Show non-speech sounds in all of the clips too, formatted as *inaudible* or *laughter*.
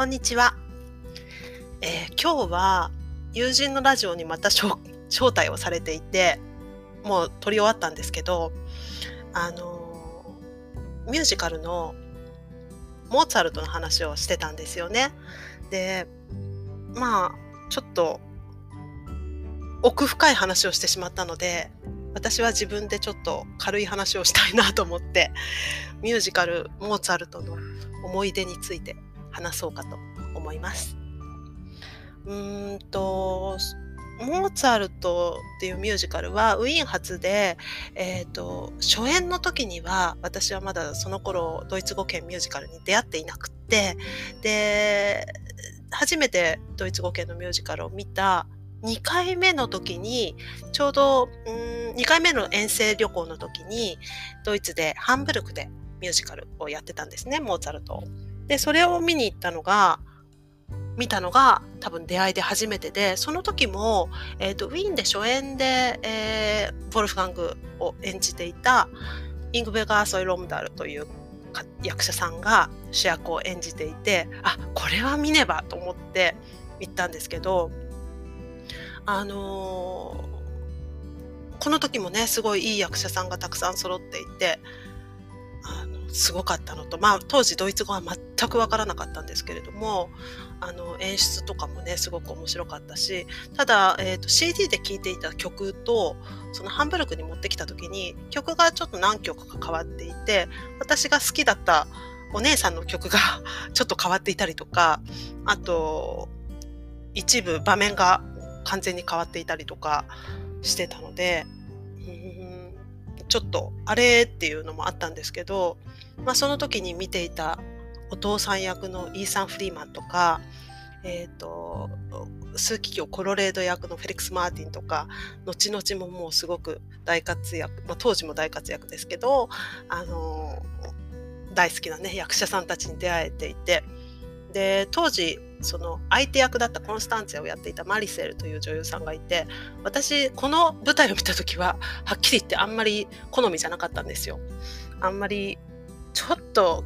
こんにちは、えー、今日は友人のラジオにまた *laughs* 招待をされていてもう撮り終わったんですけどあのミュージカルのモーツァルトの話をしてたんですよね。でまあちょっと奥深い話をしてしまったので私は自分でちょっと軽い話をしたいなと思ってミュージカルモーツァルトの思い出について話そうかと思います。うーんとモーツァルトっていうミュージカルはウィーン発で、えーと、初演の時には私はまだその頃ドイツ語圏ミュージカルに出会っていなくってで初めてドイツ語圏のミュージカルを見た2回目の時にちょうどうん2回目の遠征旅行の時にドイツでハンブルクでミュージカルをやってたんですねモーツァルトを。でそれを見に行ったのが見たのが多分出会いで初めてでその時も、えーと、ウィーンで初演で、えー、ボルフガングを演じていたイングベガーソイ・ロムダルという役者さんが主役を演じていてあこれは見ねばと思って行ったんですけどあのー、この時もねすごいいい役者さんがたくさん揃っていてすごかったのと、まあ、当時ドイツ語は全く分からなかったんですけれどもあの演出とかもねすごく面白かったしただ、えーと、CD で聴いていた曲とそのハンブルクに持ってきた時に曲がちょっと何曲か変わっていて私が好きだったお姉さんの曲が *laughs* ちょっと変わっていたりとかあと一部場面が完全に変わっていたりとかしてたのでちょっとあれっていうのもあったんですけど、まあ、その時に見ていたお父さん役のイーサン・フリーマンとか、えーと、数奇卿コロレード役のフェリックス・マーティンとか後々ももうすごく大活躍、まあ、当時も大活躍ですけど、あの大好きな、ね、役者さんたちに出会えていてで当時その相手役だったコンスタンツェをやっていたマリセルという女優さんがいて私この舞台を見た時ははっきり言ってあんまり好みじゃなかったんですよ。あんまりちょっと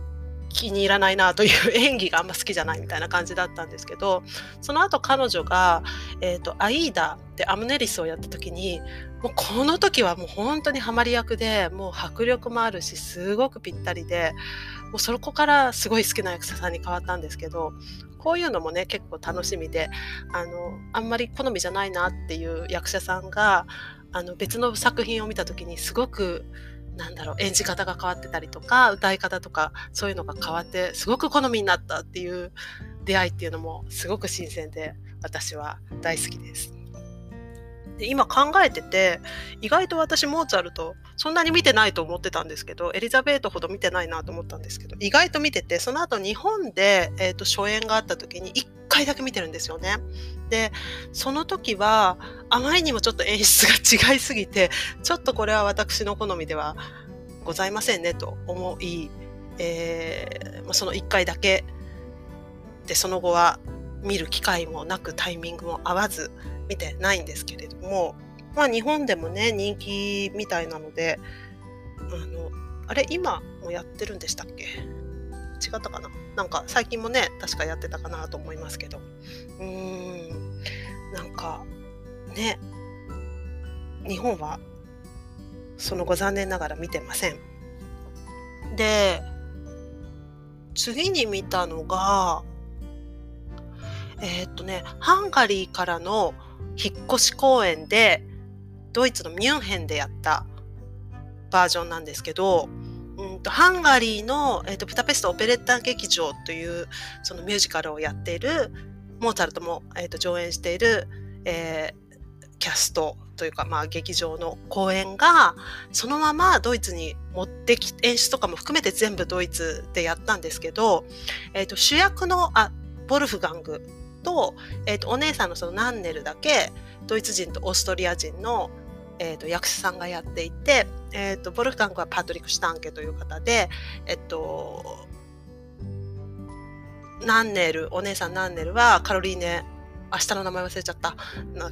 気に入らないなという演技があんま好きじゃないみたいな感じだったんですけどその後彼女が、えーと、アイーダでアムネリスをやった時にもうこの時はもう本当にハマり役でもう迫力もあるしすごくぴったりでもうそこからすごい好きな役者さんに変わったんですけどこういうのもね結構楽しみであのあんまり好みじゃないなっていう役者さんがあの別の作品を見た時にすごくなんだろう演じ方が変わってたりとか歌い方とかそういうのが変わってすごく好みになったっていう出会いっていうのもすごく新鮮で私は大好きです。で今考えてて意外と私モーツァルトそんなに見てないと思ってたんですけどエリザベートほど見てないなと思ったんですけど意外と見ててその後日本で、えーと、初演があった時に1回だけ見てるんですよね。でその時はあまりにもちょっと演出が違いすぎてちょっとこれは私の好みではございませんねと思い、えー、その1回だけでその後は見る機会もなくタイミングも合わず見てないんですけれどもまあ日本でもね人気みたいなのであのあれ今もやってるんでしたっけ？違ったかな？なんか最近もね確かやってたかなと思いますけど。うーん。なんかね。日本はその後残念ながら見てません。で次に見たのがえー、っとねハンガリーからの引っ越し公演でドイツのミュンヘンでやったバージョンなんですけど、うんと、ハンガリーの、えーと、ブタペストオペレッタ劇場というそのミュージカルをやっているモーツァルトも、えーと、上演している、えー、キャストというか、まあ、劇場の公演がそのままドイツに持ってき演出とかも含めて全部ドイツでやったんですけど、えー、と主役のあボルフガングと,、えー、とお姉さんのそのナンネルだけドイツ人とオーストリア人のえーと、役者さんがやっていて、えーと、ボルフガングはパトリック・シュタンケという方で、えっと、ナンネルお姉さんナンネルはカロリーネ明日の名前忘れちゃった。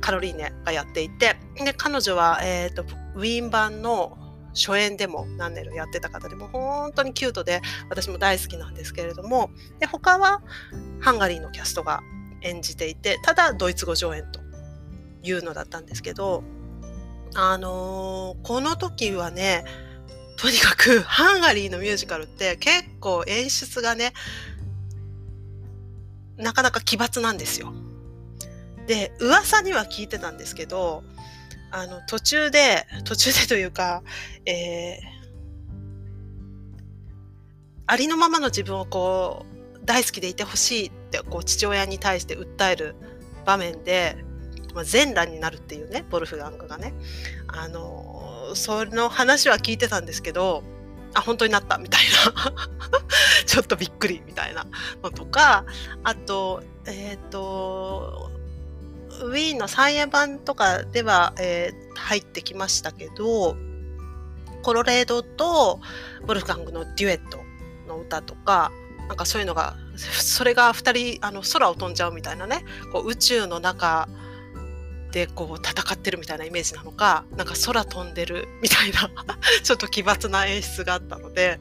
カロリーネがやっていて。で彼女は、えーと、ウィーン版の初演でも何年もやってた方でも本当にキュートで私も大好きなんですけれども。で他はハンガリーのキャストが演じていてただドイツ語上演というのだったんですけどあのー、この時はねとにかくハンガリーのミュージカルって結構演出がねなかなか奇抜なんですよ。で噂には聞いてたんですけどあの途中で途中でというか、えー、ありのままの自分をこう大好きでいてほしいってこう父親に対して訴える場面で、まあ、全裸になるっていうねボルフガングがね。あのその話は聞いてたんですけどあ本当になったみたいな。*laughs* ちょっとびっくりみたいなのとかあとえっ、ー、とウィーンの再演版とかでは、えー、入ってきましたけどコロレードとボルフガングのデュエットの歌とかなんかそういうのが *laughs* それが2人あの空を飛んじゃうみたいなねこう宇宙の中でこう戦ってるみたいなイメージなのかなんか空飛んでるみたいな *laughs* ちょっと奇抜な演出があったので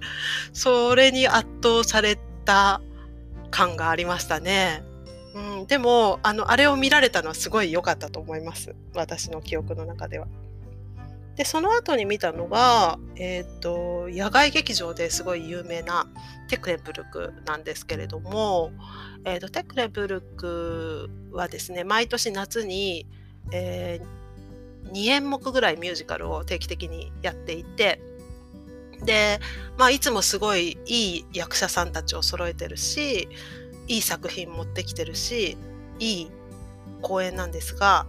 それに圧倒された感がありましたね。うん、でもあのあれを見られたのはすごい良かったと思います私の記憶の中では。でその後に見たのが、えーと、野外劇場ですごい有名なテクレブルクなんですけれども、えーと、テクレブルクはですね毎年夏に、えー、2演目ぐらいミュージカルを定期的にやっていてで、まあ、いつもすごいいい役者さんたちを揃えてるしいい作品持ってきてるしいい公演なんですが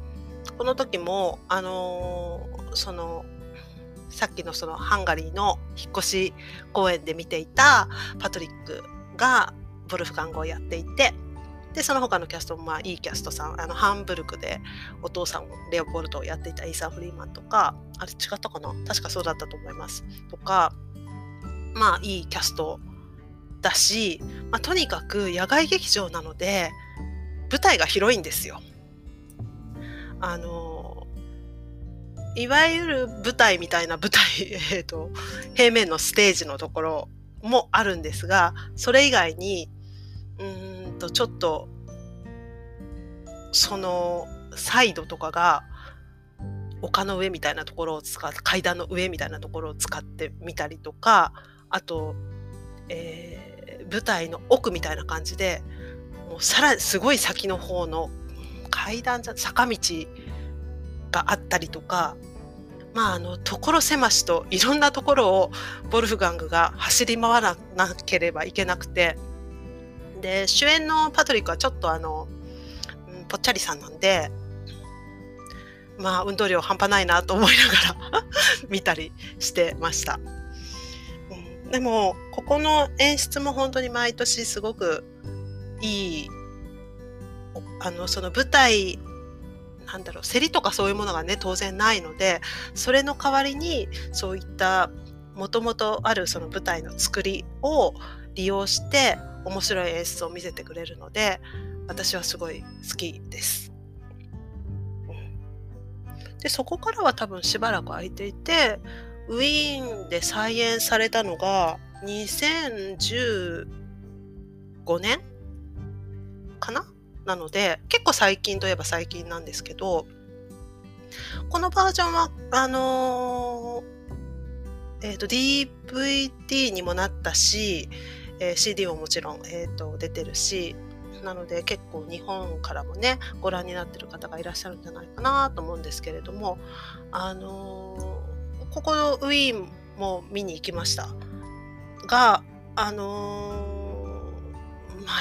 この時もあのー、そのさっきのそのハンガリーの引っ越し公演で見ていたパトリックがボルフガングをやっていてでその他のキャストもまあいいキャストさんあのハンブルクでお父さんレオポルトをやっていたイーサン・フリーマンとかあれ違ったかな？確かそうだったと思います。とかまあいいキャストだし、まあ、とにかく野外劇場なので舞台が広いんですよ。あのいわゆる舞台みたいな舞台、*laughs* えーと、平面のステージのところもあるんですがそれ以外にうんとちょっとそのサイドとかが丘の上みたいなところを使って階段の上みたいなところを使ってみたりとかあと、えー舞台の奥みたいな感じでもうさらにすごい先の方の階段じゃ坂道があったりとかまああの所狭しといろんなところをボルフガングが走り回らなければいけなくてで主演のパトリックはちょっとあのぽっちゃりさんなんでまあ運動量半端ないなと思いながら *laughs* 見たりしてました。でもここの演出も本当に毎年すごくいいあのその舞台なんだろう競りとかそういうものがね当然ないのでそれの代わりにそういったもともとあるその舞台の作りを利用して面白い演出を見せてくれるので私はすごい好きです。でそこからは多分しばらく空いていてウィーンで再演されたのが2015年かな？なので結構最近といえば最近なんですけどこのバージョンはあのー、えーと、DVD にもなったし、えー、CD ももちろん、えーと出てるしなので結構日本からもねご覧になってる方がいらっしゃるんじゃないかなと思うんですけれどもあのここのウィーンも見に行きました。があのー、まあ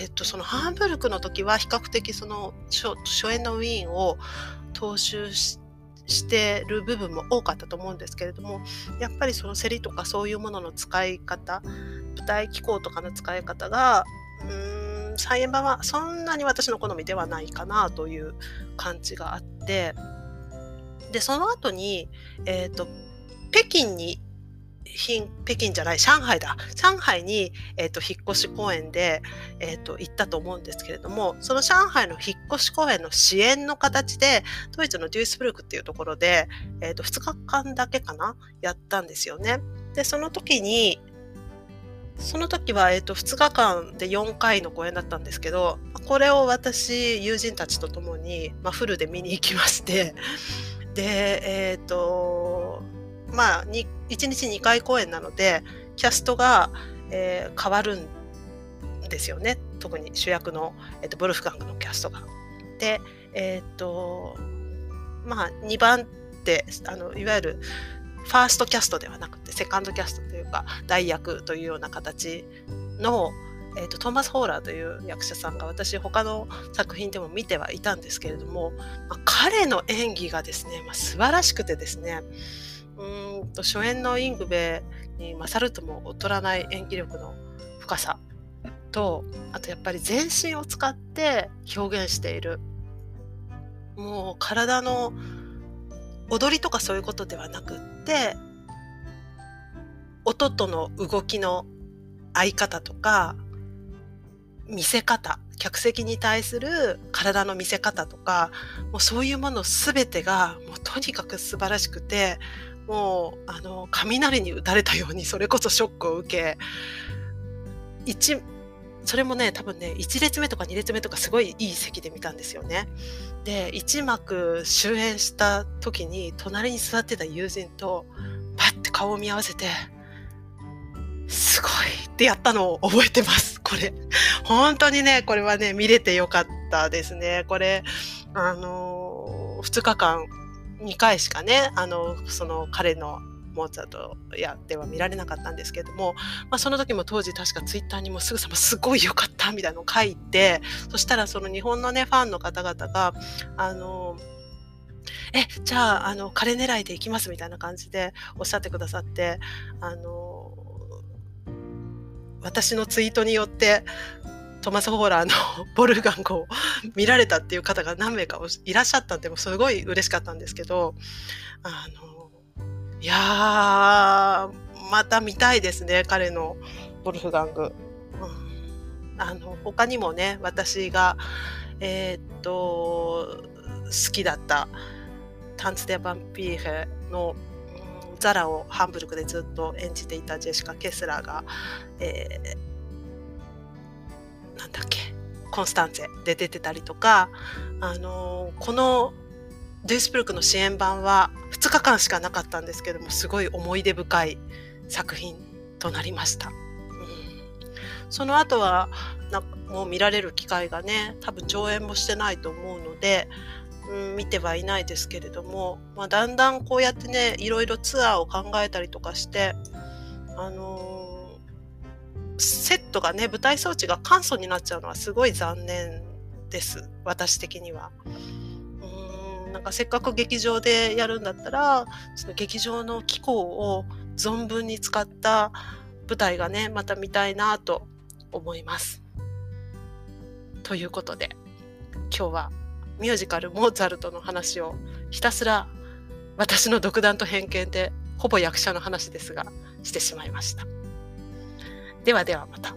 えっ、ー、とそのハンブルクの時は比較的その初初演のウィーンを踏襲ししてる部分も多かったと思うんですけれどもやっぱりその競りとかそういうものの使い方舞台機構とかの使い方がうーん再演版はそんなに私の好みではないかなという感じがあってでその後に、えーと、北京に北京じゃない上海だ上海に、えーと、引っ越し公演で、えーと、行ったと思うんですけれどもその上海の引っ越し公演の支援の形でドイツのデュースブルクっていうところで、えーと、2日間だけかなやったんですよね。でその時にその時は、えー、と2日間で4回の公演だったんですけどこれを私友人たちと共に、まあ、フルで見に行きましてでえっ、ー、とまあ1日2回公演なのでキャストが、えー、変わるんですよね特に主役の、えーと、ボルフガングのキャストが。でえっ、ー、とまあ2番手あのいわゆるファーストキャストではなくてセカンドキャストというか代役というような形の、えーと、トーマス・ホーラーという役者さんが私他の作品でも見てはいたんですけれども、まあ、彼の演技がですね、まあ、素晴らしくてですねうんと初演のイングベに勝るとも劣らない演技力の深さとあとやっぱり全身を使って表現している。もう体の踊りとかそういうことではなくって音との動きの合い方とか見せ方客席に対する体の見せ方とかもうそういうもの全てがもうとにかく素晴らしくてもうあの雷に打たれたようにそれこそショックを受け一それもね多分ね1列目とか2列目とかすごいいい席で見たんですよね。で1幕終演した時に隣に座ってた友人とパッて顔を見合わせてすごいってやったのを覚えてます。これ。本当にね、これはね、見れてよかったですね。これ、あのー、2日間、2回しかね、あの、その彼のモーツァルトやでは見られなかったんですけれども、まあ、その時も当時確かツイッターにもすぐさますごい良かったみたいなのを書いてそしたらその日本のねファンの方々があのえじゃああの彼狙いで行きますみたいな感じでおっしゃってくださってあの私のツイートによってトマス・ホーラーの *laughs* ボルガンゴを見られたっていう方が何名かいらっしゃったんでもすごい嬉しかったんですけどあのいや、また見たいですね、彼のボルフガング。あの他にもね、私が、えー、っと、好きだったタンツ・デ・バンピーヘの、ザラをハンブルクでずっと演じていたジェシカ・ケスラーが、えー、なんだっけ、コンスタンツェで出てたりとか、あのこのデュースブルクの支援版は2日間しかなかったんですけどもすごい思い出深い作品となりました。うん、その後はなもう見られる機会がね多分上演もしてないと思うので、うん、見てはいないですけれども、まあ、だんだんこうやってねいろいろツアーを考えたりとかしてあのー、セットがね舞台装置が簡素になっちゃうのはすごい残念です私的には。なんかせっかく劇場でやるんだったらその劇場の機構を存分に使った舞台がねまた見たいなと思います。ということで今日はミュージカル「モーツァルト」の話をひたすら私の独断と偏見でほぼ役者の話ですがしてしまいました。ではではまた。